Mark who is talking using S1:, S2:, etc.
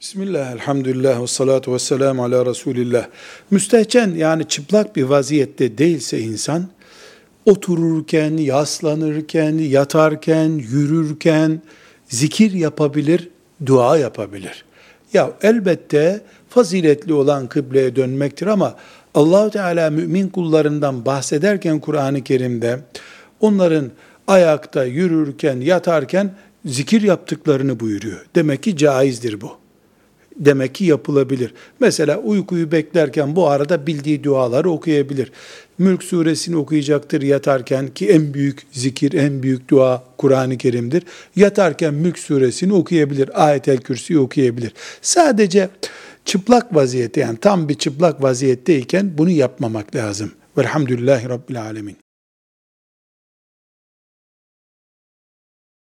S1: Bismillah, elhamdülillah ve salatu ve selamu ala Resulillah. Müstehcen yani çıplak bir vaziyette değilse insan, otururken, yaslanırken, yatarken, yürürken zikir yapabilir, dua yapabilir. Ya elbette faziletli olan kıbleye dönmektir ama allah Teala mümin kullarından bahsederken Kur'an-ı Kerim'de onların ayakta, yürürken, yatarken zikir yaptıklarını buyuruyor. Demek ki caizdir bu demek ki yapılabilir. Mesela uykuyu beklerken bu arada bildiği duaları okuyabilir. Mülk suresini okuyacaktır yatarken ki en büyük zikir, en büyük dua Kur'an-ı Kerim'dir. Yatarken Mülk suresini okuyabilir, Ayet-el Kürsi'yi okuyabilir. Sadece çıplak vaziyette yani tam bir çıplak vaziyetteyken bunu yapmamak lazım. Velhamdülillahi Rabbil Alemin.